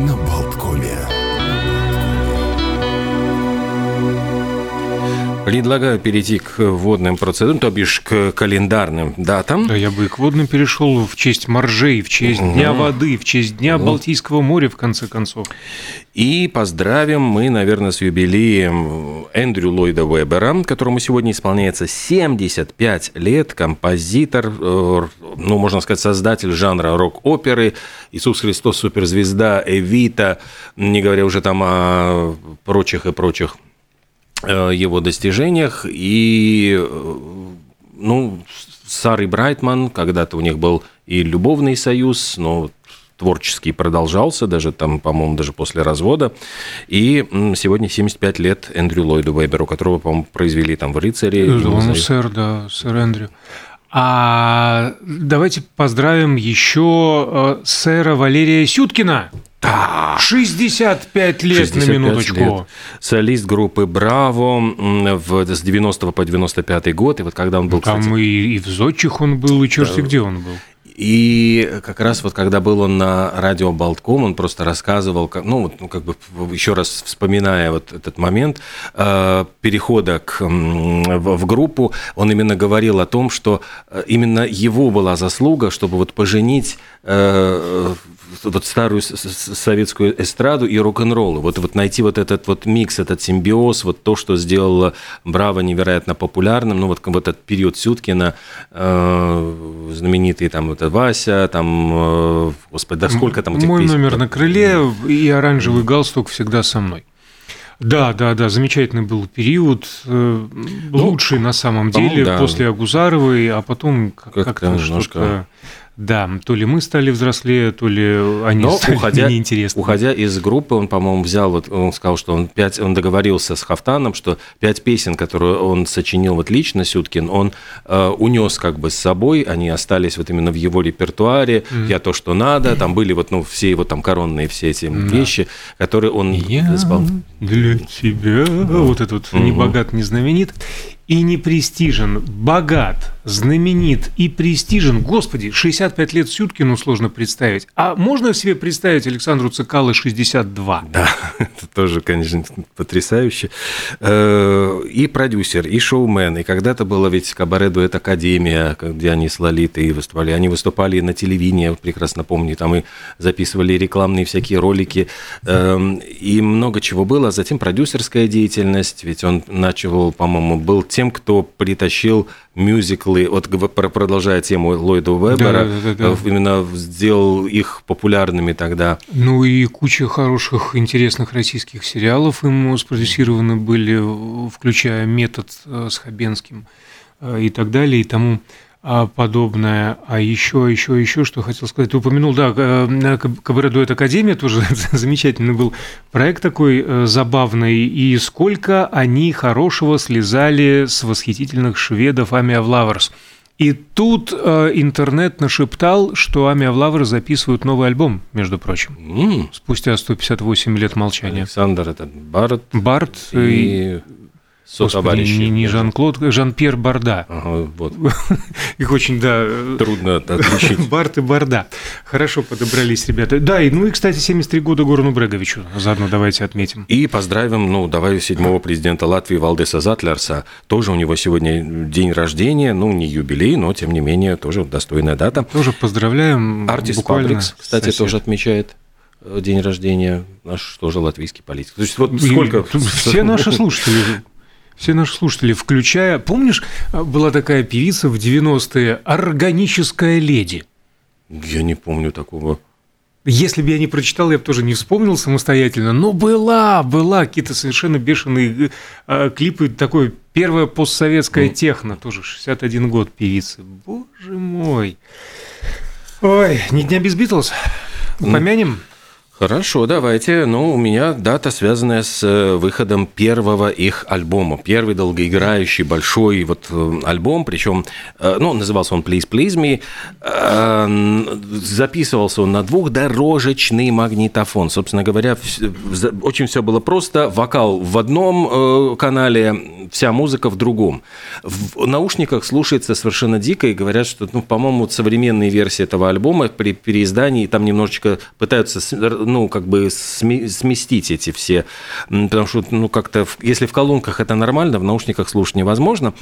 на Предлагаю перейти к водным процедурам, то бишь к календарным датам. Да, я бы и к водным перешел в честь моржей, в честь Дня воды, в честь Дня Балтийского моря, в конце концов. И поздравим мы, наверное, с юбилеем Эндрю Ллойда Вебера, которому сегодня исполняется 75 лет, композитор, э, ну, можно сказать, создатель жанра рок-оперы, Иисус Христос, суперзвезда, Эвита, не говоря уже там о прочих и прочих его достижениях. И, э, ну, Сарой Брайтман, когда-то у них был и любовный союз, но творческий продолжался, даже там, по-моему, даже после развода. И сегодня 75 лет Эндрю Ллойду Веберу, которого, по-моему, произвели там в «Рыцаре». Ну, сэр, да, сэр Эндрю. А давайте поздравим еще э, сэра Валерия Сюткина. Да. 65 лет 65 на минуточку. Лет. Солист группы «Браво» в, с 90 по 95 год. И вот когда он был, Там кстати... и, и в Зодчих он был, и черти да. где он был. И как раз вот когда был он на радио Болтком, он просто рассказывал, ну, вот, ну как бы еще раз вспоминая вот этот момент э, перехода к, в, в группу, он именно говорил о том, что э, именно его была заслуга, чтобы вот поженить э, вот старую советскую эстраду и рок-н-ролл. Вот, вот найти вот этот вот микс, этот симбиоз, вот то, что сделало Браво невероятно популярным, ну вот, вот этот период Сюткина, э, знаменитый там вот Вася, там, э, господи, да сколько там этих Мой песен? номер на крыле и оранжевый галстук всегда со мной. Да, да, да, замечательный был период, э, ну, лучший на самом деле, да. после Агузаровой, а потом как-то, как немножко да, то ли мы стали взрослее, то ли они Но стали уходя, неинтересны. Уходя из группы, он, по-моему, взял, вот он сказал, что он, пять, он договорился с Хафтаном, что пять песен, которые он сочинил вот лично, Сюткин, он э, унес как бы с собой, они остались вот именно в его репертуаре, mm. «Я то, что надо», там были вот, ну, все его там коронные все эти да. вещи, которые он Я исполнил. для тебя, вот этот вот mm-hmm. «Не богат, не знаменит» и не престижен, богат, знаменит и престижен. Господи, 65 лет Сюткину сложно представить. А можно себе представить Александру Цикало 62? Да, это тоже, конечно, потрясающе. Э, и продюсер, и шоумен. И когда-то было ведь кабаре дуэт Академия, где они с Лолитой выступали. Они выступали на телевидении, прекрасно помню, там и записывали рекламные всякие ролики. Эм, и много чего было. Затем продюсерская деятельность, ведь он начал, по-моему, был тем, кто притащил мюзиклы, вот продолжая тему Ллойда Уэббера, да, да, да, да. именно сделал их популярными тогда. Ну и куча хороших, интересных российских сериалов ему спродюсированы были, включая «Метод» э, с Хабенским э, и так далее, и тому подобное. А еще, еще, еще, что хотел сказать. Ты упомянул, да, э, Кабаре Дуэт Академия, тоже замечательный был проект такой э, забавный. И сколько они хорошего слизали с восхитительных шведов Army of Lovers. И тут э, интернет нашептал, что Army of Lovers записывают новый альбом, между прочим, mm. спустя 158 лет молчания. Александр этот Бард. Бард и, и сотоварищи. Не, не Жан-Клод, Жан-Пьер Барда. Ага, вот. Их очень, да... Трудно отличить. Барт и Барда. Хорошо подобрались ребята. Да, и, ну и, кстати, 73 года Горану Бреговичу. Заодно давайте отметим. И поздравим, ну, давай седьмого президента Латвии Валдеса Затлерса. Тоже у него сегодня день рождения, ну, не юбилей, но, тем не менее, тоже достойная дата. Тоже поздравляем. Артист Фабрикс, кстати, сосед. тоже отмечает э, день рождения наш тоже латвийский политик. То есть вот сколько... Все наши слушатели все наши слушатели, включая... Помнишь, была такая певица в 90-е «Органическая леди»? Я не помню такого. Если бы я не прочитал, я бы тоже не вспомнил самостоятельно. Но была, была какие-то совершенно бешеные э, клипы. Такое первая постсоветская mm. техно, тоже 61 год певицы. Боже мой. Ой, не дня без Битлз. Помянем? Хорошо, давайте. Ну, у меня дата, связанная с э, выходом первого их альбома. Первый долгоиграющий большой вот э, альбом, причем, э, ну, назывался он Please Please Me. Записывался он на двухдорожечный магнитофон. Собственно говоря, очень все было просто. Вокал в одном канале, вся музыка в другом. В наушниках слушается совершенно дико и говорят, что, ну, по-моему, современные версии этого альбома при переиздании там немножечко пытаются ну, как бы сместить эти все, потому что, ну, как-то, если в колонках это нормально, в наушниках слушать невозможно.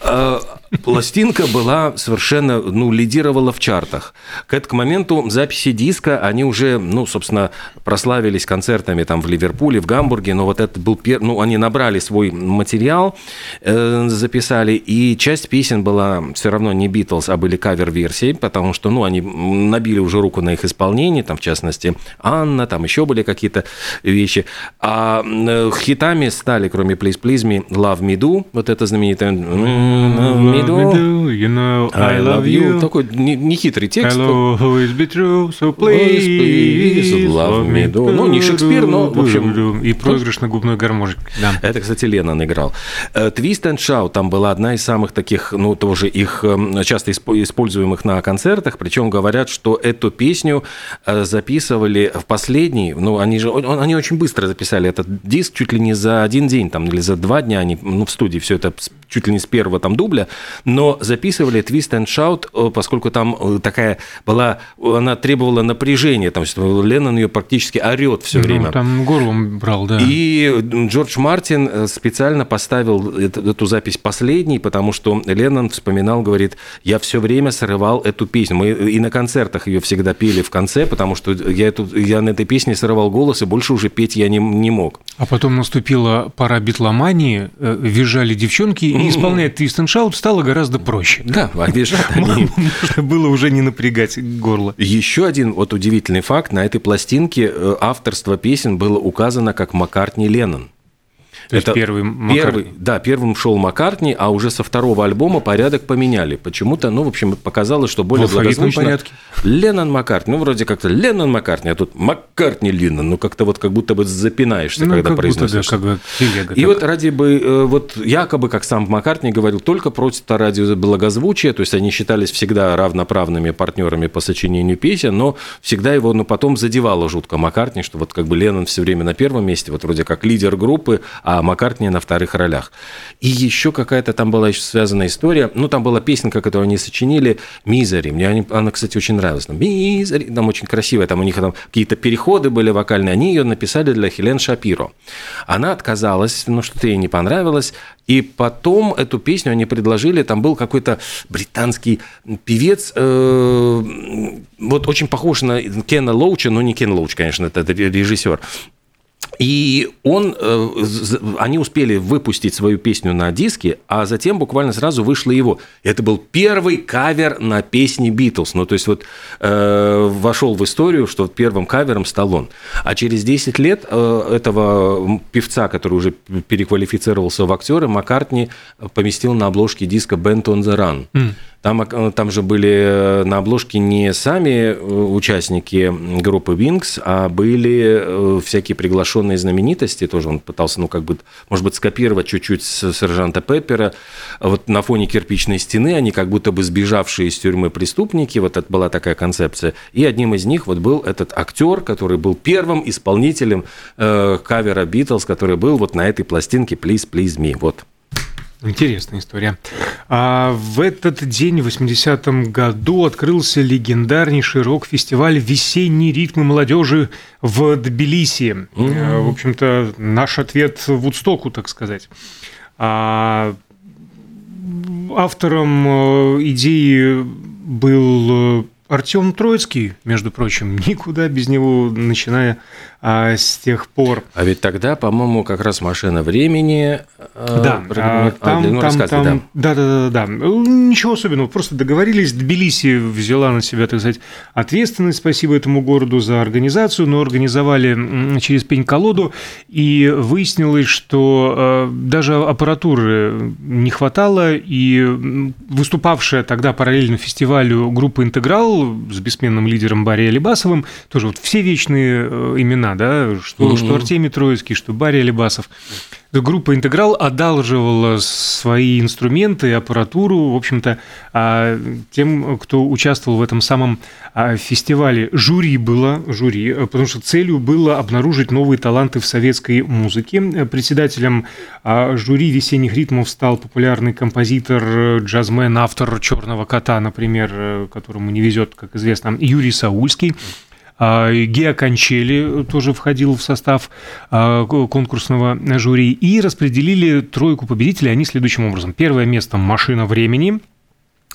А, пластинка была совершенно, ну, лидировала в чартах. К этому моменту записи диска, они уже, ну, собственно, прославились концертами там в Ливерпуле, в Гамбурге, но вот это был первый, ну, они набрали свой материал, э, записали, и часть песен была все равно не Битлз, а были кавер-версии, потому что, ну, они набили уже руку на их исполнении, там, в частности, Анна, там еще были какие-то вещи. А э, хитами стали, кроме Please Please Me, Love Me Do, вот это знаменитое Love Me Do, you know, I love you. Такой нехитрый текст. Hello, who is be true, so please, please love me do. Ну, не Шекспир, но, в общем... И проигрышно-губной гармошек. Да. Это, кстати, Леннон играл. Э, Twist and Shout, там была одна из самых таких, ну, тоже их эм, часто используемых на концертах, причем говорят, что эту песню э, записывали в последний, ну, они же, они очень быстро записали этот диск, чуть ли не за один день, там, или за два дня, они, ну, в студии все это чуть ли не с первого там дубля, но записывали Twist and Shout, э, поскольку там такая была, она требовала напряжения, там, Леннон ее практически орет все ну, время. Там горлом брал, да. И Джордж Мартин специально поставил эту запись последней, потому что Леннон вспоминал, говорит, я все время срывал эту песню. Мы и на концертах ее всегда пели в конце, потому что я, эту, я на этой песне срывал голос, и больше уже петь я не, не мог. А потом наступила пора битломании, э, визжали девчонки, и исполнять Twist and Shout стало гораздо проще. Да, визжат они. Было уже не напрягать горло. Еще один вот удивительный факт. На этой пластинке э, авторство песен было указано как Маккартни Леннон. То это первый Маккартни. Первый, да, первым шел Маккартни, а уже со второго альбома порядок поменяли. Почему-то, ну, в общем, показалось, что более благозвучно. порядке. Леннон Маккартни. Ну, вроде как-то Леннон Маккартни, а тут Маккартни Леннон. Ну, как-то вот как будто бы запинаешься, ну, когда как произносишь. Будто, да, как бы телега, И так. вот ради бы, э, вот якобы, как сам Маккартни говорил, только против ради благозвучия, то есть они считались всегда равноправными партнерами по сочинению песен, но всегда его, ну, потом задевало жутко Маккартни, что вот как бы Леннон все время на первом месте, вот вроде как лидер группы, а Маккартни на вторых ролях. И еще какая-то там была еще связанная история. Ну, там была песенка, которую они сочинили, «Мизери». Мне она, кстати, очень нравилась. Там, «Мизери», там очень красивая, там у них там какие-то переходы были вокальные. Они ее написали для Хелен Шапиро. Она отказалась, ну, что-то ей не понравилось. И потом эту песню они предложили, там был какой-то британский певец, э, вот очень похож на Кена Лоуча, но не Кен Лоуч, конечно, это режиссер. И он, э, они успели выпустить свою песню на диске, а затем буквально сразу вышло его. Это был первый кавер на песни Битлз. Ну, то есть вот э, вошел в историю, что первым кавером стал он. А через 10 лет э, этого певца, который уже переквалифицировался в актера, Маккартни поместил на обложке диска «Bent on the Run». Mm. Там, э, там же были э, на обложке не сами участники группы Wings, а были всякие приглашенные знаменитости. Тоже он пытался, ну, как бы, может быть, скопировать чуть-чуть с сержанта Пеппера. Вот на фоне кирпичной стены они как будто бы сбежавшие из тюрьмы преступники. Вот это была такая концепция. И одним из них вот был этот актер, который был первым исполнителем э, кавера Битлз, который был вот на этой пластинке «Please, please me». Вот. Интересная история. А в этот день, в 80-м году, открылся легендарнейший рок-фестиваль «Весенние ритмы молодежи» в Тбилиси. Mm-hmm. В общем-то, наш ответ в Удстоку, так сказать. А автором э, идеи был э, Артем Троицкий, между прочим, никуда без него, начиная а, с тех пор. А ведь тогда, по-моему, как раз машина времени. Э, да, а, там, ну, там, там, да. да, да, да, да. Ничего особенного, просто договорились. Тбилиси взяла на себя, так сказать, ответственность. Спасибо этому городу за организацию, но организовали через пень-колоду, и выяснилось, что э, даже аппаратуры не хватало, и выступавшая тогда параллельно фестивалю группа «Интеграл» с бессменным лидером Барри Алибасовым, тоже вот все вечные э, имена да, что, угу. что Артемий Троицкий, что Барри Алибасов. Группа «Интеграл» одалживала свои инструменты, аппаратуру, в общем-то, а, тем, кто участвовал в этом самом а, фестивале. Жюри было, жюри, потому что целью было обнаружить новые таланты в советской музыке. Председателем а, жюри «Весенних ритмов» стал популярный композитор, джазмен, автор «Черного кота», например, которому не везет, как известно, Юрий Саульский. Гео Кончели тоже входил в состав конкурсного жюри. И распределили тройку победителей они следующим образом. Первое место «Машина времени»,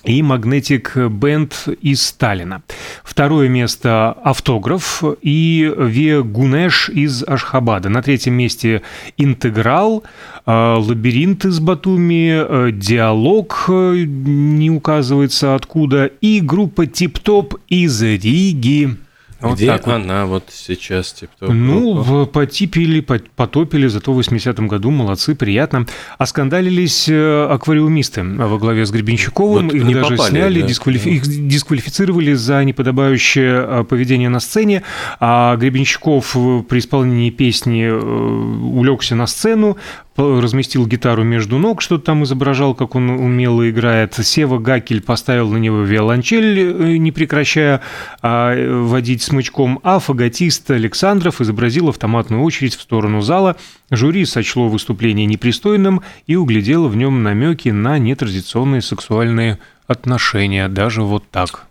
и Magnetic Band из Сталина. Второе место «Автограф» и Ве Гунеш из Ашхабада. На третьем месте «Интеграл», э, «Лабиринт» из Батуми, «Диалог» не указывается откуда, и группа «Тип-топ» из Риги. Вот Где так она вот, сейчас? Типа, ну, в, потипили, потопили, зато в 80-м году, молодцы, приятно. Оскандалились э, аквариумисты во главе с Гребенщиковым, вот их даже попали, сняли, да? дисквалифи... их дисквалифицировали за неподобающее э, поведение на сцене, а Гребенщиков при исполнении песни э, улегся на сцену, разместил гитару между ног, что-то там изображал, как он умело играет. Сева Гакель поставил на него виолончель, э, не прекращая а, водить смычком, а фаготист Александров изобразил автоматную очередь в сторону зала. Жюри сочло выступление непристойным и углядело в нем намеки на нетрадиционные сексуальные отношения, даже вот так.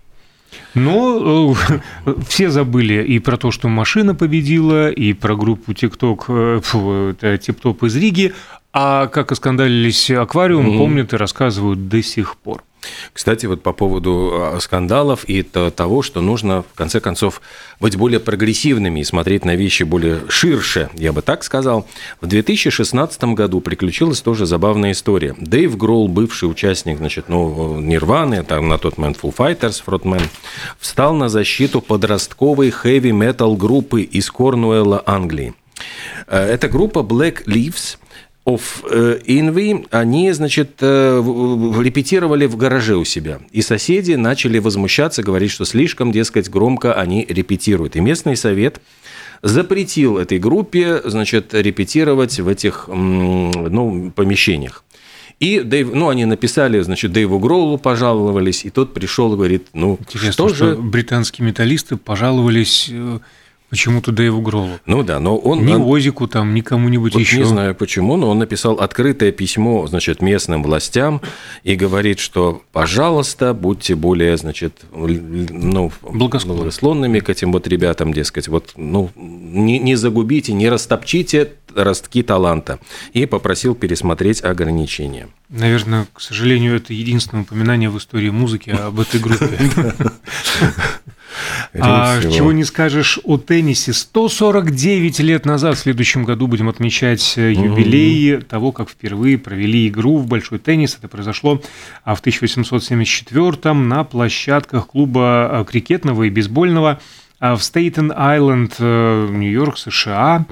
Но э, все забыли и про то, что машина победила, и про группу TikTok, э, Тип-Топ из Риги, а как оскандалились аквариум, mm помнят и рассказывают до сих пор. Кстати, вот по поводу а, скандалов и того, что нужно, в конце концов, быть более прогрессивными и смотреть на вещи более ширше, я бы так сказал. В 2016 году приключилась тоже забавная история. Дэйв Гролл, бывший участник, значит, ну, Нирваны, там на тот момент Full Fighters, фронтмен, встал на защиту подростковой хэви-метал группы из Корнуэлла, Англии. Э, эта группа Black Leaves – of Envy, они, значит, э, репетировали в гараже у себя. И соседи начали возмущаться, говорить, что слишком, дескать, громко они репетируют. И местный совет запретил этой группе, значит, репетировать в этих, ну, помещениях. И Дэйв, ну, они написали, значит, Дэйву Гроулу пожаловались, и тот пришел и говорит, ну, Интересно, что, что же... британские металлисты пожаловались э, Почему-то Дэйву Гролу. Ну да, но он... Ни Озику там, ни кому-нибудь вот еще. Не знаю почему, но он написал открытое письмо, значит, местным властям и говорит, что, пожалуйста, будьте более, значит, ну, благосклонными к этим вот ребятам, дескать, вот, ну, не, не загубите, не растопчите ростки таланта. И попросил пересмотреть ограничения. Наверное, к сожалению, это единственное упоминание в истории музыки об этой группе. А, чего не скажешь о теннисе. 149 лет назад, в следующем году, будем отмечать э, юбилей угу. того, как впервые провели игру в большой теннис. Это произошло а, в 1874 на площадках клуба э, крикетного и бейсбольного а, в Стейтен-Айленд, э, Нью-Йорк, США.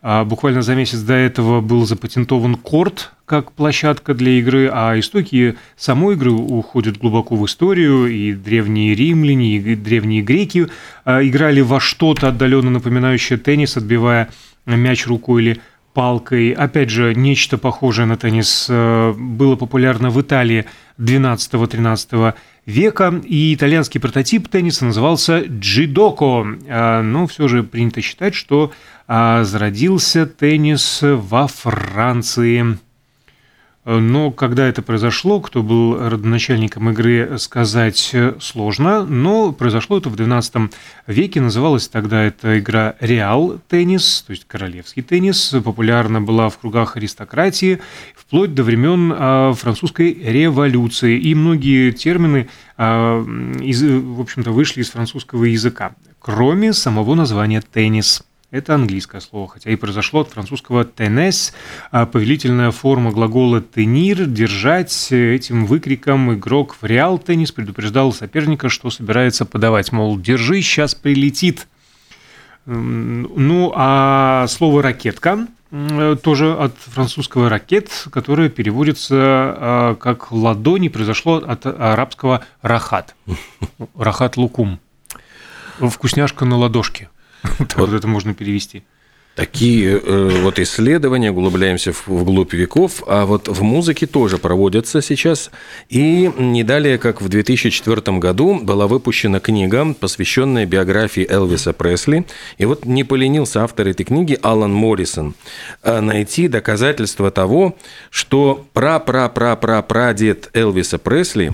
Буквально за месяц до этого был запатентован корт как площадка для игры, а истоки самой игры уходят глубоко в историю, и древние римляне, и древние греки а, играли во что-то отдаленно напоминающее теннис, отбивая мяч рукой или палкой. Опять же, нечто похожее на теннис а, было популярно в Италии 12-13 века, и итальянский прототип тенниса назывался джидоко. А, но все же принято считать, что зародился теннис во Франции. Но когда это произошло, кто был родоначальником игры, сказать сложно. Но произошло это в XII веке. Называлась тогда эта игра «Реал теннис», то есть королевский теннис. Популярна была в кругах аристократии вплоть до времен а, французской революции. И многие термины, а, в общем-то, вышли из французского языка, кроме самого названия «теннис». Это английское слово, хотя и произошло от французского «tennis», а повелительная форма глагола «tenir» – «держать». Этим выкриком игрок в реал теннис предупреждал соперника, что собирается подавать, мол, «держи, сейчас прилетит». Ну, а слово «ракетка» тоже от французского «ракет», которое переводится а, как «ладони», произошло от арабского «рахат». «Рахат лукум». Вкусняшка на ладошке – вот это можно перевести. Такие э, вот исследования, углубляемся в, вглубь веков, а вот в музыке тоже проводятся сейчас. И не далее, как в 2004 году была выпущена книга, посвященная биографии Элвиса Пресли. И вот не поленился автор этой книги Алан Моррисон э, найти доказательства того, что пра-пра-пра-пра-прадед Элвиса Пресли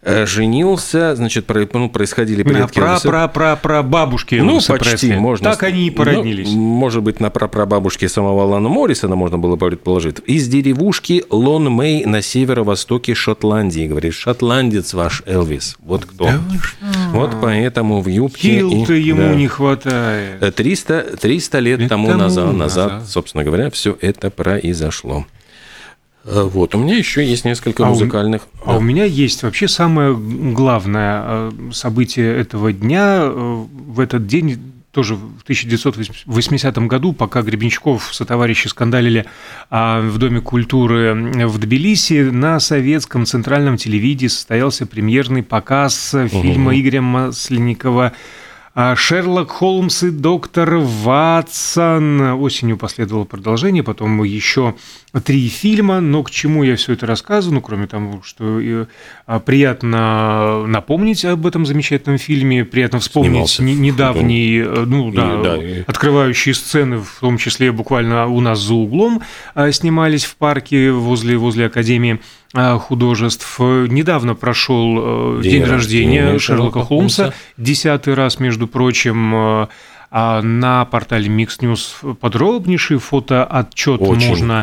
э, женился, значит, ну, происходили предки На пра-пра-пра-пра-бабушки Ну, почти, Пресли. можно. Так они и породнились. Ну, может быть, на прапрабабушке самого Алана Моррисона, можно было предположить, из деревушки Лон Мэй на северо-востоке Шотландии. Говорит, шотландец ваш Элвис. Вот кто. Да вот поэтому в юбке... Кил-то ему да, не хватает. 300, 300 лет, тому, тому назад, назад, назад, собственно говоря, все это произошло. Э, вот, у меня еще есть несколько а музыкальных. У, да. А у меня есть вообще самое главное э, событие этого дня. Э, в этот день тоже в 1980 году, пока Гребенщиков со товарищи скандалили а, в Доме культуры в Тбилиси, на советском центральном телевидении состоялся премьерный показ фильма угу. Игоря Масленникова Шерлок Холмс и доктор Ватсон. Осенью последовало продолжение, потом еще три фильма. Но к чему я все это рассказываю? Ну, кроме того, что э, а, приятно напомнить об этом замечательном фильме, приятно вспомнить Снимался недавние, э, ну да, да и... открывающие сцены, в том числе буквально у нас за углом а, снимались в парке возле, возле Академии Э, художеств. Недавно прошел э, день, день рождения, рождения Шерлока Холмса, десятый раз, между прочим, э, на портале Mix News подробнейший фотоотчет Очень можно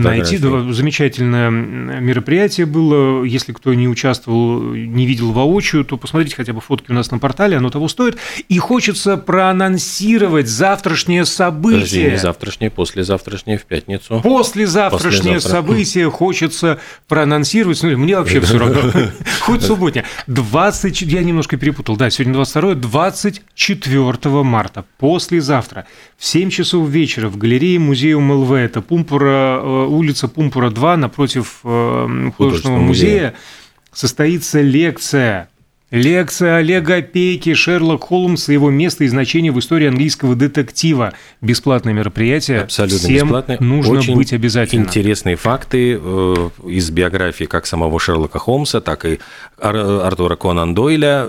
найти. Замечательное мероприятие было. Если кто не участвовал, не видел воочию, то посмотрите хотя бы фотки у нас на портале, оно того стоит. И хочется проанонсировать завтрашнее событие. Подожди, не завтрашнее, послезавтрашнее в пятницу. Послезавтрашнее Послезавтра. событие хочется проанонсировать. Смотри, мне вообще все равно. Хоть субботня. 20, я немножко перепутал, да, сегодня 22 24 марта. Послезавтра, в 7 часов вечера в галерее музея МЛВ, это Пумпура, э, улица Пумпура 2 напротив э, художественного музея, музея, состоится лекция Лекция Олега Пейки «Шерлок Холмс и его место и значение в истории английского детектива». Бесплатное мероприятие. Абсолютно Всем бесплатное. нужно Очень быть обязательно. интересные факты э, из биографии как самого Шерлока Холмса, так и Артура Конан Дойля.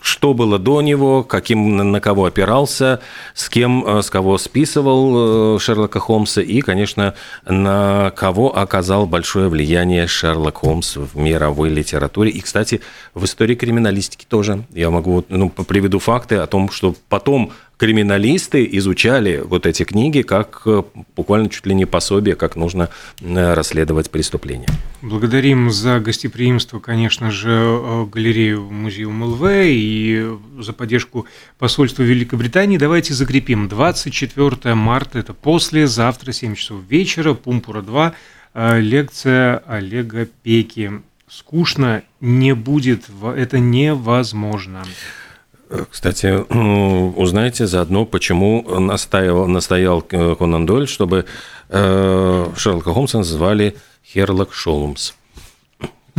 Что было до него, каким, на кого опирался, с кем, э, с кого списывал э, Шерлока Холмса и, конечно, на кого оказал большое влияние Шерлок Холмс в мировой литературе. И, кстати, в истории криминалистики журналистики тоже. Я могу, ну, приведу факты о том, что потом криминалисты изучали вот эти книги как э, буквально чуть ли не пособие, как нужно э, расследовать преступления. Благодарим за гостеприимство, конечно же, э, галерею музея МЛВ и за поддержку посольства Великобритании. Давайте закрепим. 24 марта, это послезавтра, 7 часов вечера, Пумпура 2, лекция Олега Пеки скучно не будет, это невозможно. Кстати, узнаете заодно, почему настоял, настоял Конан Дойль, чтобы э, Шерлока Холмса звали Херлок Шолмс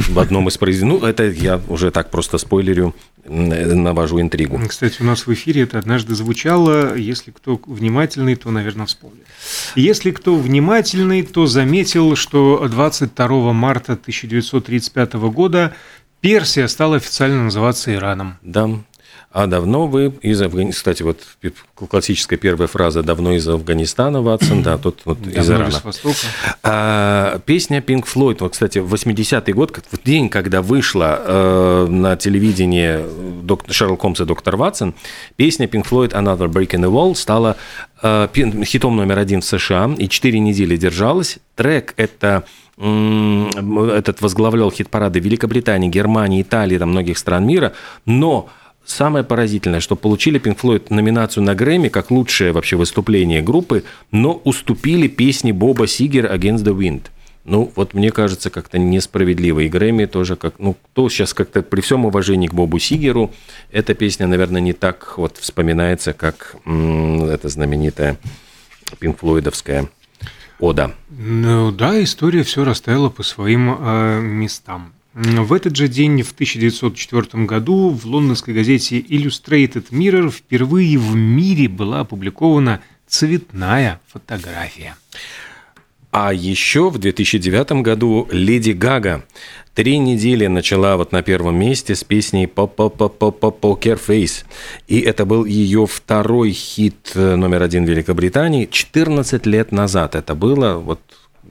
в одном из произведений. Ну, это я уже так просто спойлерю, навожу интригу. Кстати, у нас в эфире это однажды звучало. Если кто внимательный, то, наверное, вспомнит. Если кто внимательный, то заметил, что 22 марта 1935 года Персия стала официально называться Ираном. Да, а давно вы из Афганистана, кстати, вот классическая первая фраза «давно из Афганистана, Ватсон», да, тут вот из Ирана. А, песня Pink Floyd, вот, кстати, в 80-й год, в день, когда вышла э, на телевидении доктор, Шерлок Холмс и доктор Ватсон, песня Pink Floyd «Another Break in the Wall» стала э, хитом номер один в США и четыре недели держалась. Трек – это этот возглавлял хит-парады Великобритании, Германии, Италии, там, многих стран мира, но Самое поразительное, что получили Pink Floyd номинацию на Грэмми как лучшее вообще выступление группы, но уступили песне Боба Сигер «Against the Wind». Ну, вот мне кажется, как-то несправедливо. И Грэмми тоже как... Ну, то сейчас как-то при всем уважении к Бобу Сигеру, эта песня, наверное, не так вот вспоминается, как м- эта знаменитая пинкфлойдовская ода. Ну да, история все расставила по своим э, местам. В этот же день, в 1904 году, в лондонской газете Illustrated Mirror впервые в мире была опубликована цветная фотография. А еще в 2009 году Леди Гага три недели начала вот на первом месте с песней «Poker Face». И это был ее второй хит э, номер один Великобритании 14 лет назад. Это было вот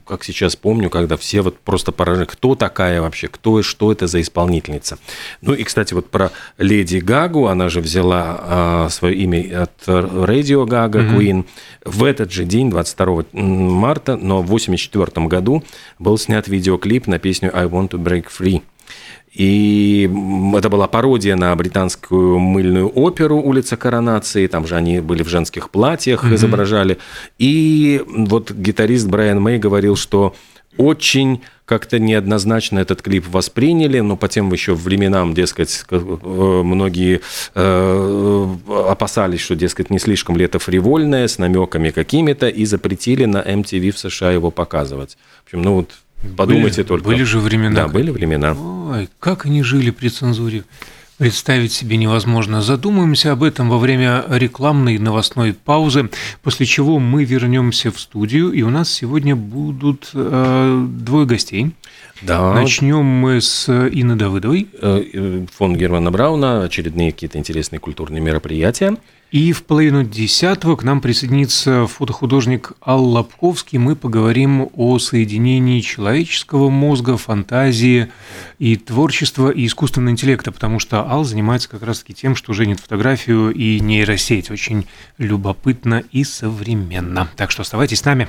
как сейчас помню, когда все вот просто поражены, кто такая вообще, кто и что это за исполнительница. Ну и, кстати, вот про Леди Гагу, она же взяла а, свое имя от Gaga mm-hmm. Queen. В этот же день, 22 марта, но в 1984 году был снят видеоклип на песню «I Want to Break Free». И это была пародия на британскую мыльную оперу «Улица коронации». Там же они были в женских платьях, mm-hmm. изображали. И вот гитарист Брайан Мэй говорил, что очень как-то неоднозначно этот клип восприняли, но по тем еще временам, дескать, э, многие э, опасались, что, дескать, не слишком ли это фривольное, с намеками какими-то, и запретили на MTV в США его показывать. В общем, ну вот Подумайте были, только. Были же времена. Да, были времена. Ой, как они жили при цензуре. Представить себе невозможно. Задумаемся об этом во время рекламной новостной паузы, после чего мы вернемся в студию, и у нас сегодня будут э, двое гостей. Да. Начнем мы с Инны Давыдовой. Э, э, фонд Германа Брауна, очередные какие-то интересные культурные мероприятия. И в половину десятого к нам присоединится фотохудожник Ал Лобковский. Мы поговорим о соединении человеческого мозга, фантазии и творчества и искусственного интеллекта, потому что Ал занимается как раз-таки тем, что женит фотографию и нейросеть. Очень любопытно и современно. Так что оставайтесь с нами.